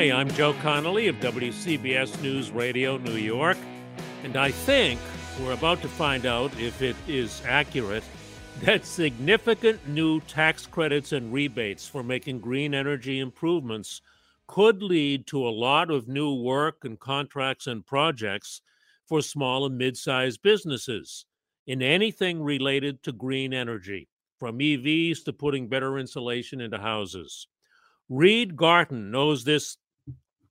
Hi, I'm Joe Connolly of WCBS News Radio New York, and I think we're about to find out if it is accurate that significant new tax credits and rebates for making green energy improvements could lead to a lot of new work and contracts and projects for small and mid sized businesses in anything related to green energy, from EVs to putting better insulation into houses. Reed Garton knows this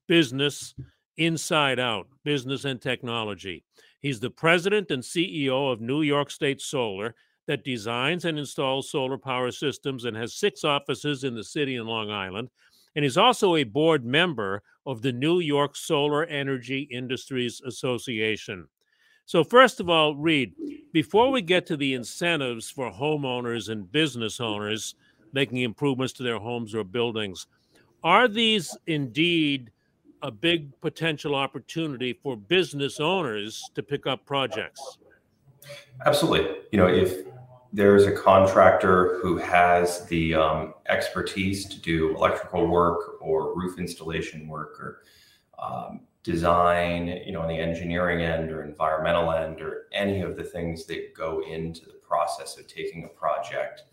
business inside out, business and technology. He's the president and CEO of New York State Solar that designs and installs solar power systems and has six offices in the city and Long Island. And he's also a board member of the New York Solar Energy Industries Association. So, first of all, Reed, before we get to the incentives for homeowners and business owners making improvements to their homes or buildings, are these indeed a big potential opportunity for business owners to pick up projects? Absolutely. You know, if there's a contractor who has the um, expertise to do electrical work or roof installation work or um, design, you know, on the engineering end or environmental end or any of the things that go into the process of taking a project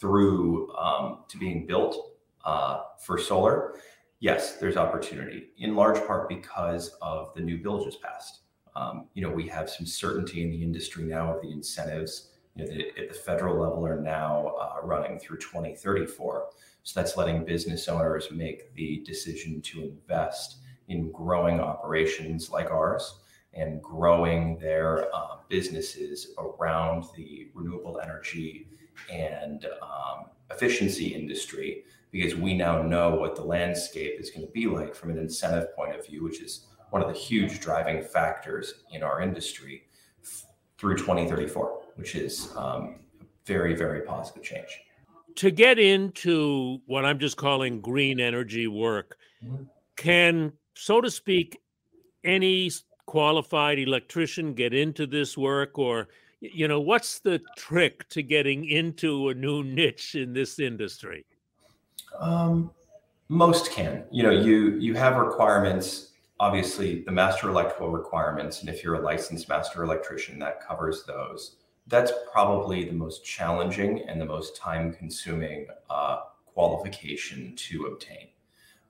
through um, to being built uh, for solar, yes, there's opportunity in large part because of the new bill just passed. Um, you know, we have some certainty in the industry now of the incentives you know, at the federal level are now uh, running through 2034. So that's letting business owners make the decision to invest in growing operations like ours and growing their uh, businesses around the renewable energy and um, efficiency industry because we now know what the landscape is going to be like from an incentive point of view, which is one of the huge driving factors in our industry through 2034 which is um, very, very positive change. To get into what I'm just calling green energy work, mm-hmm. can, so to speak, any qualified electrician get into this work or you know what's the trick to getting into a new niche in this industry um, most can you know you you have requirements obviously the master electrical requirements and if you're a licensed master electrician that covers those that's probably the most challenging and the most time consuming uh, qualification to obtain.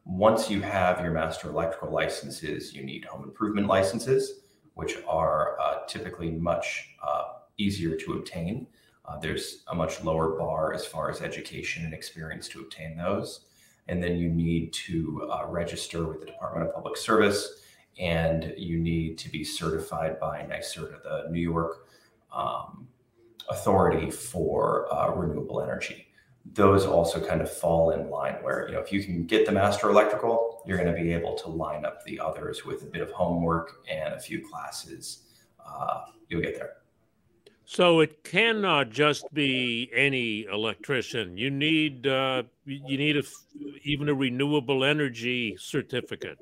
Once you have your master electrical licenses, you need home improvement licenses, which are uh, typically much uh, easier to obtain. Uh, there's a much lower bar as far as education and experience to obtain those. And then you need to uh, register with the Department of Public Service and you need to be certified by NYSERDA, the New York um, authority for uh, renewable energy. Those also kind of fall in line where, you know, if you can get the master electrical, you're going to be able to line up the others with a bit of homework and a few classes. Uh, you'll get there. So it cannot just be any electrician. You need uh, you need a, even a renewable energy certificate.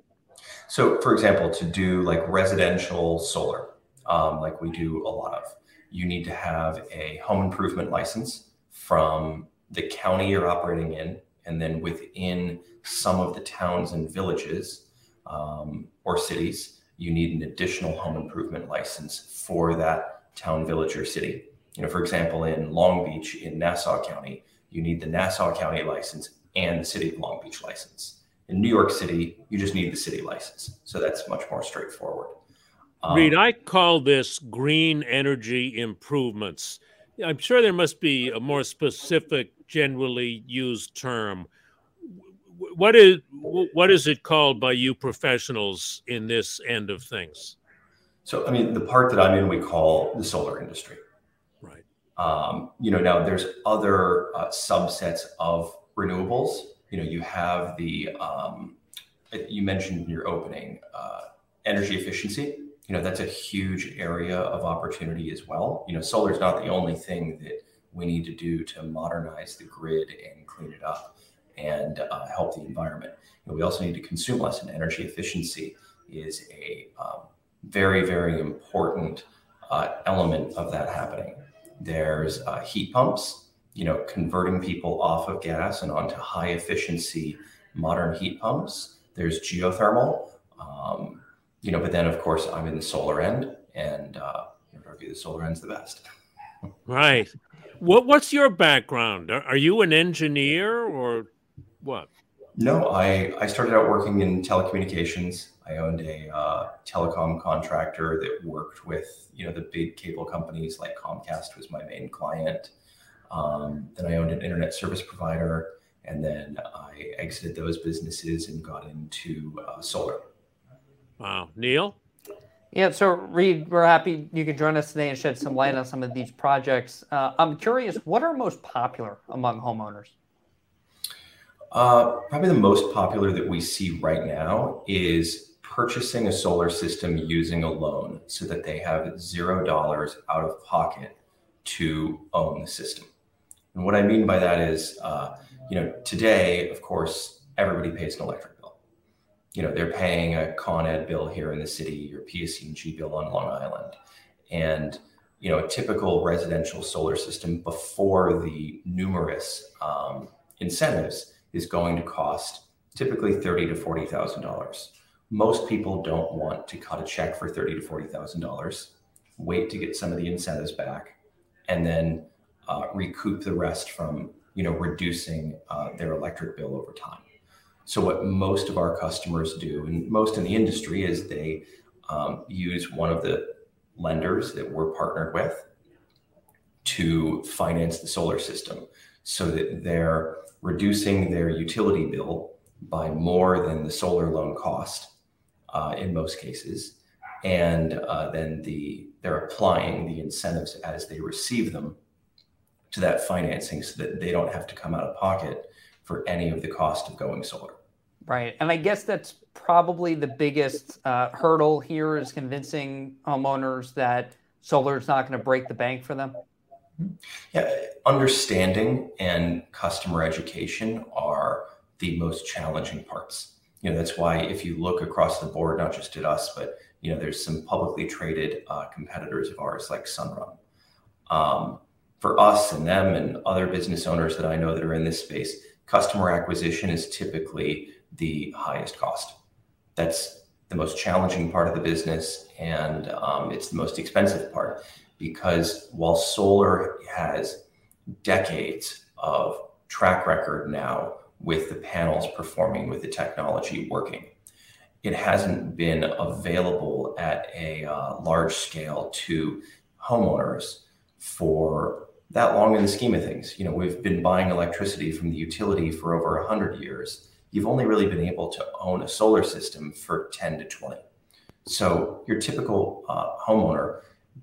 So, for example, to do like residential solar, um, like we do a lot of, you need to have a home improvement license from the county you're operating in, and then within some of the towns and villages um, or cities, you need an additional home improvement license for that town, village, or city. You know, for example, in Long Beach in Nassau County, you need the Nassau County license and the City of Long Beach license. In New York City, you just need the city license. So that's much more straightforward. Um, Reed, I call this green energy improvements. I'm sure there must be a more specific, generally used term. What is what is it called by you professionals in this end of things? So, I mean, the part that I'm in, we call the solar industry. Right. Um, you know, now there's other uh, subsets of renewables. You know, you have the um, you mentioned in your opening uh, energy efficiency you know that's a huge area of opportunity as well. You know solar is not the only thing that we need to do to modernize the grid and clean it up and uh, help the environment. You know, we also need to consume less and energy efficiency is a um, very very important uh, element of that happening. There's uh, heat pumps you know converting people off of gas and onto high efficiency modern heat pumps. There's geothermal um, you know, but then of course I'm in the solar end, and uh, in argue the solar end's the best. right. What What's your background? Are, are you an engineer or what? No, I I started out working in telecommunications. I owned a uh, telecom contractor that worked with you know the big cable companies like Comcast was my main client. Um, then I owned an internet service provider, and then I exited those businesses and got into uh, solar. Wow. Neil? Yeah, so Reed, we're happy you could join us today and shed some light on some of these projects. Uh, I'm curious, what are most popular among homeowners? Uh, probably the most popular that we see right now is purchasing a solar system using a loan so that they have zero dollars out of pocket to own the system. And what I mean by that is, uh, you know, today, of course, everybody pays an electric you know, they're paying a Con Ed bill here in the city or PSE&G bill on Long Island. And, you know, a typical residential solar system before the numerous um, incentives is going to cost typically thirty to forty thousand dollars. Most people don't want to cut a check for thirty to forty thousand dollars, wait to get some of the incentives back, and then uh, recoup the rest from you know reducing uh, their electric bill over time. So what most of our customers do, and most in the industry, is they um, use one of the lenders that we're partnered with to finance the solar system, so that they're reducing their utility bill by more than the solar loan cost uh, in most cases, and uh, then the they're applying the incentives as they receive them to that financing, so that they don't have to come out of pocket for any of the cost of going solar. Right. And I guess that's probably the biggest uh, hurdle here is convincing homeowners that solar is not going to break the bank for them. Yeah, understanding and customer education are the most challenging parts. You know, that's why if you look across the board, not just at us, but you know, there's some publicly traded uh, competitors of ours like Sunrun. Um, for us and them and other business owners that I know that are in this space, customer acquisition is typically the highest cost. That's the most challenging part of the business, and um, it's the most expensive part because while solar has decades of track record now with the panels performing, with the technology working, it hasn't been available at a uh, large scale to homeowners for that long in the scheme of things. You know, we've been buying electricity from the utility for over 100 years you've only really been able to own a solar system for 10 to 20. So your typical uh, homeowner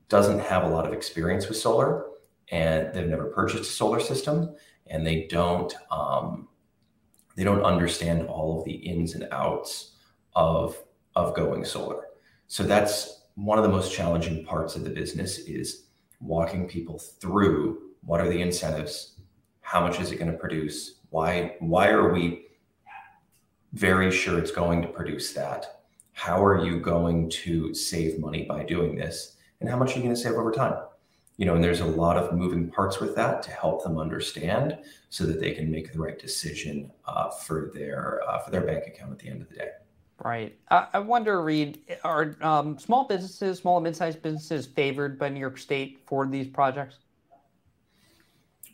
doesn't have a lot of experience with solar and they've never purchased a solar system and they don't um, they don't understand all of the ins and outs of of going solar. So that's one of the most challenging parts of the business is walking people through what are the incentives, how much is it going to produce, why why are we very sure it's going to produce that. How are you going to save money by doing this? And how much are you going to save over time? You know, and there's a lot of moving parts with that to help them understand so that they can make the right decision uh, for their uh, for their bank account at the end of the day. Right. I, wonder, Reed, are um, small businesses, small and mid-sized businesses favored by New York State for these projects?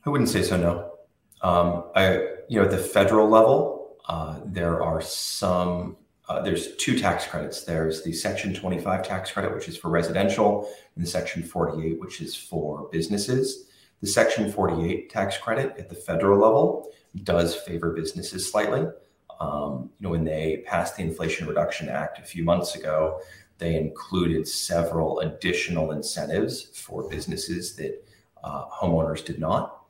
I wouldn't say so. No. Um, I, you know, at the federal level, uh, there are some. Uh, there's two tax credits. There's the Section 25 tax credit, which is for residential, and the Section 48, which is for businesses. The Section 48 tax credit at the federal level does favor businesses slightly. Um, you know, when they passed the Inflation Reduction Act a few months ago, they included several additional incentives for businesses that uh, homeowners did not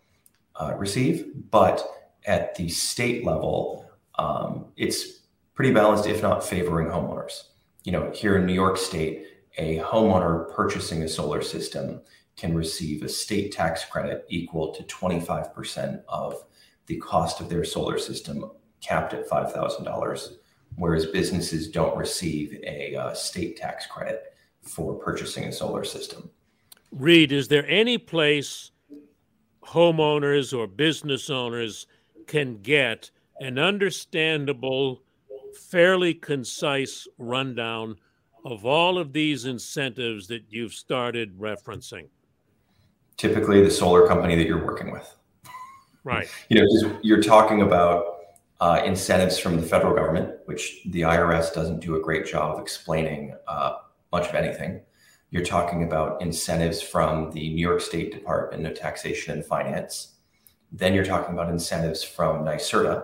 uh, receive. But at the state level, um, it's pretty balanced, if not favoring homeowners. You know, here in New York State, a homeowner purchasing a solar system can receive a state tax credit equal to 25% of the cost of their solar system capped at $5,000, whereas businesses don't receive a uh, state tax credit for purchasing a solar system. Reed, is there any place homeowners or business owners can get an understandable, fairly concise rundown of all of these incentives that you've started referencing? Typically, the solar company that you're working with. Right. You know, you're talking about uh, incentives from the federal government, which the IRS doesn't do a great job of explaining uh, much of anything. You're talking about incentives from the New York State Department of Taxation and Finance. Then you're talking about incentives from NYSERDA.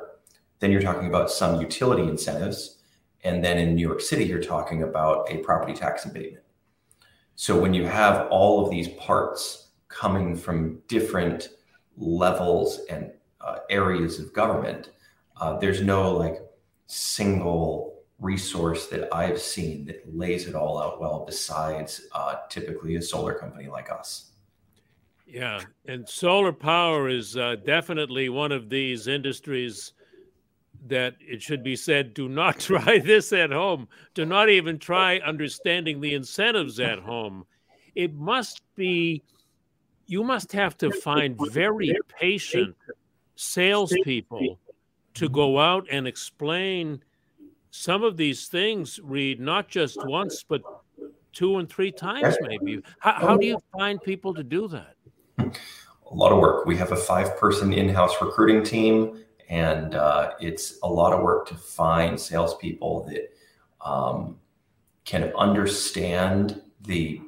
Then you're talking about some utility incentives. And then in New York City, you're talking about a property tax abatement. So when you have all of these parts coming from different levels and uh, areas of government, uh, there's no like single resource that I've seen that lays it all out well, besides uh, typically a solar company like us. Yeah, and solar power is uh, definitely one of these industries that it should be said do not try this at home. Do not even try understanding the incentives at home. It must be, you must have to find very patient salespeople to go out and explain some of these things, Reed not just once, but two and three times, maybe. How, how do you find people to do that? A lot of work. We have a five person in house recruiting team, and uh, it's a lot of work to find salespeople that um, can understand the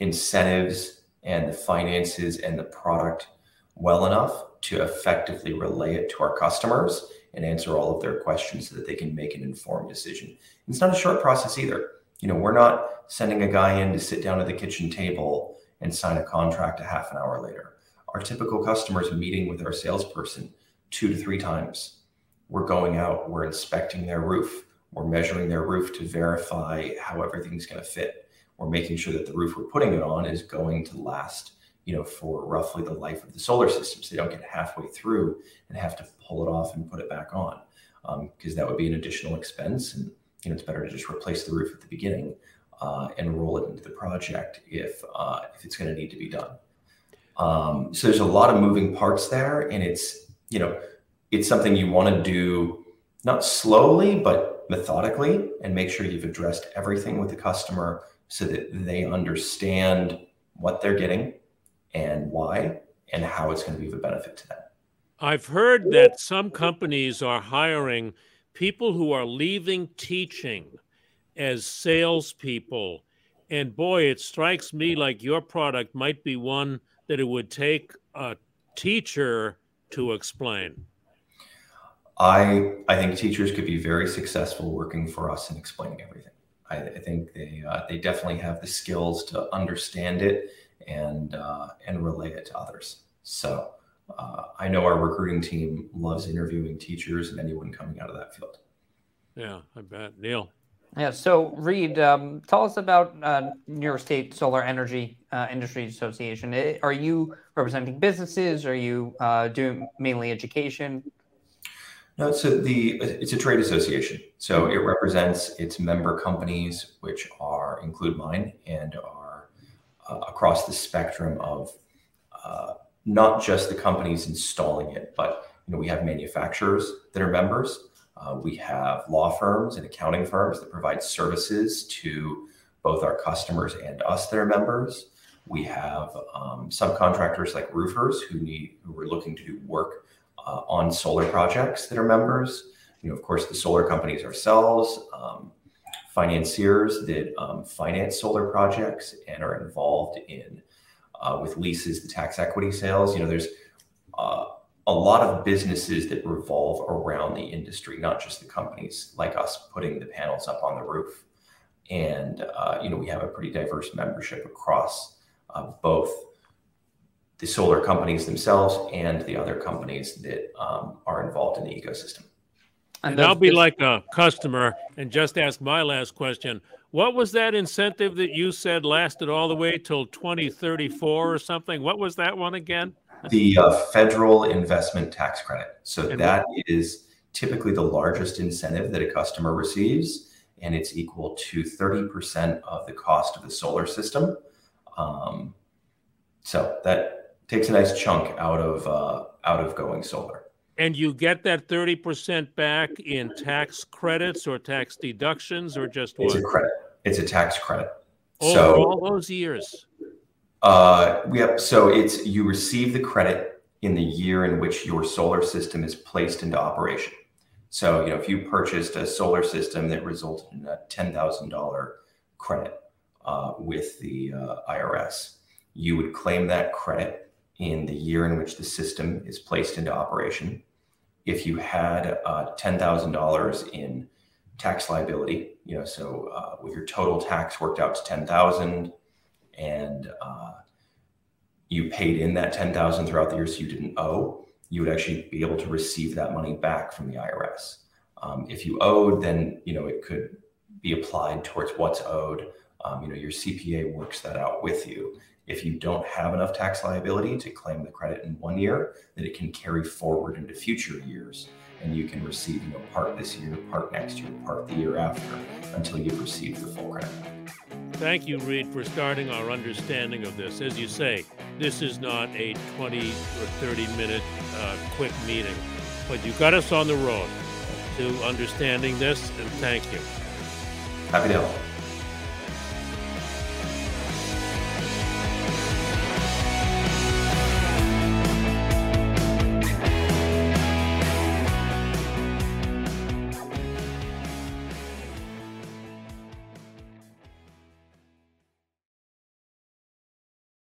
incentives and the finances and the product well enough to effectively relay it to our customers and answer all of their questions so that they can make an informed decision. It's not a short process either. You know, we're not sending a guy in to sit down at the kitchen table and sign a contract a half an hour later. Our typical customers are meeting with our salesperson two to three times. We're going out, we're inspecting their roof, we're measuring their roof to verify how everything's going to fit. We're making sure that the roof we're putting it on is going to last you know, for roughly the life of the solar system. So they don't get halfway through and have to pull it off and put it back on because um, that would be an additional expense. And, you know, it's better to just replace the roof at the beginning uh, and roll it into the project if, uh, if it's going to need to be done. Um, so there's a lot of moving parts there and it's, you know, it's something you want to do not slowly, but methodically and make sure you've addressed everything with the customer so that they understand what they're getting and why and how it's going to be of a benefit to them. I've heard that some companies are hiring people who are leaving teaching as salespeople. And boy, it strikes me like your product might be one that it would take a teacher to explain. I I think teachers could be very successful working for us and explaining everything. I, I think they uh, they definitely have the skills to understand it and uh, and relay it to others. So uh, I know our recruiting team loves interviewing teachers and anyone coming out of that field. Yeah, I bet. Neil. Yeah. So, Reed, um, tell us about uh, New York State Solar Energy uh, Industry Association. Are you representing businesses? Are you uh, doing mainly education? No, so the it's a trade association. So it represents its member companies, which are include mine and are uh, across the spectrum of uh, not just the companies installing it, but you know we have manufacturers that are members. Uh, we have law firms and accounting firms that provide services to both our customers and us, their members. We have um, subcontractors like roofers who need who are looking to do work uh, on solar projects that are members. You know, of course, the solar companies ourselves, um, financiers that um, finance solar projects and are involved in uh, with leases, the tax equity sales. You know, there's uh, a lot of businesses that revolve around the industry, not just the companies like us putting the panels up on the roof. And uh, you know, we have a pretty diverse membership across uh, both the solar companies themselves and the other companies that um, are involved in the ecosystem. And, I'll be like a customer and just ask my last question. What was that incentive that you said lasted all the way till 2034 or something? What was that one again? The uh, federal investment tax credit. So and that what? is typically the largest incentive that a customer receives, and it's equal to 30% of the cost of the solar system. Um, so that takes a nice chunk out of uh, out of going solar. And you get that 30% back in tax credits or tax deductions or just what? It's a credit. It's a tax credit. Over so, all those years. Uh, have, so it's you receive the credit in the year in which your solar system is placed into operation. So, you know, if you purchased a solar system that resulted in a $10,000 credit uh, with the uh, IRS, you would claim that credit in the year in which the system is placed into operation. If you had uh, $10,000 in tax liability, you know, so uh, with your total tax worked out to 10,000 and uh, you paid in that 10,000 throughout the year so you didn't owe, you would actually be able to receive that money back from the IRS. Um, if you owed, then, you know, it could be applied towards what's owed. Um, you know, your CPA works that out with you. If you don't have enough tax liability to claim the credit in one year, then it can carry forward into future years and you can receive you know part this year, part next year, part the year after until you've received the full credit. Thank you, Reed, for starting our understanding of this. As you say, this is not a 20 or 30 minute uh, quick meeting, but you got us on the road to understanding this, and thank you. Happy to help.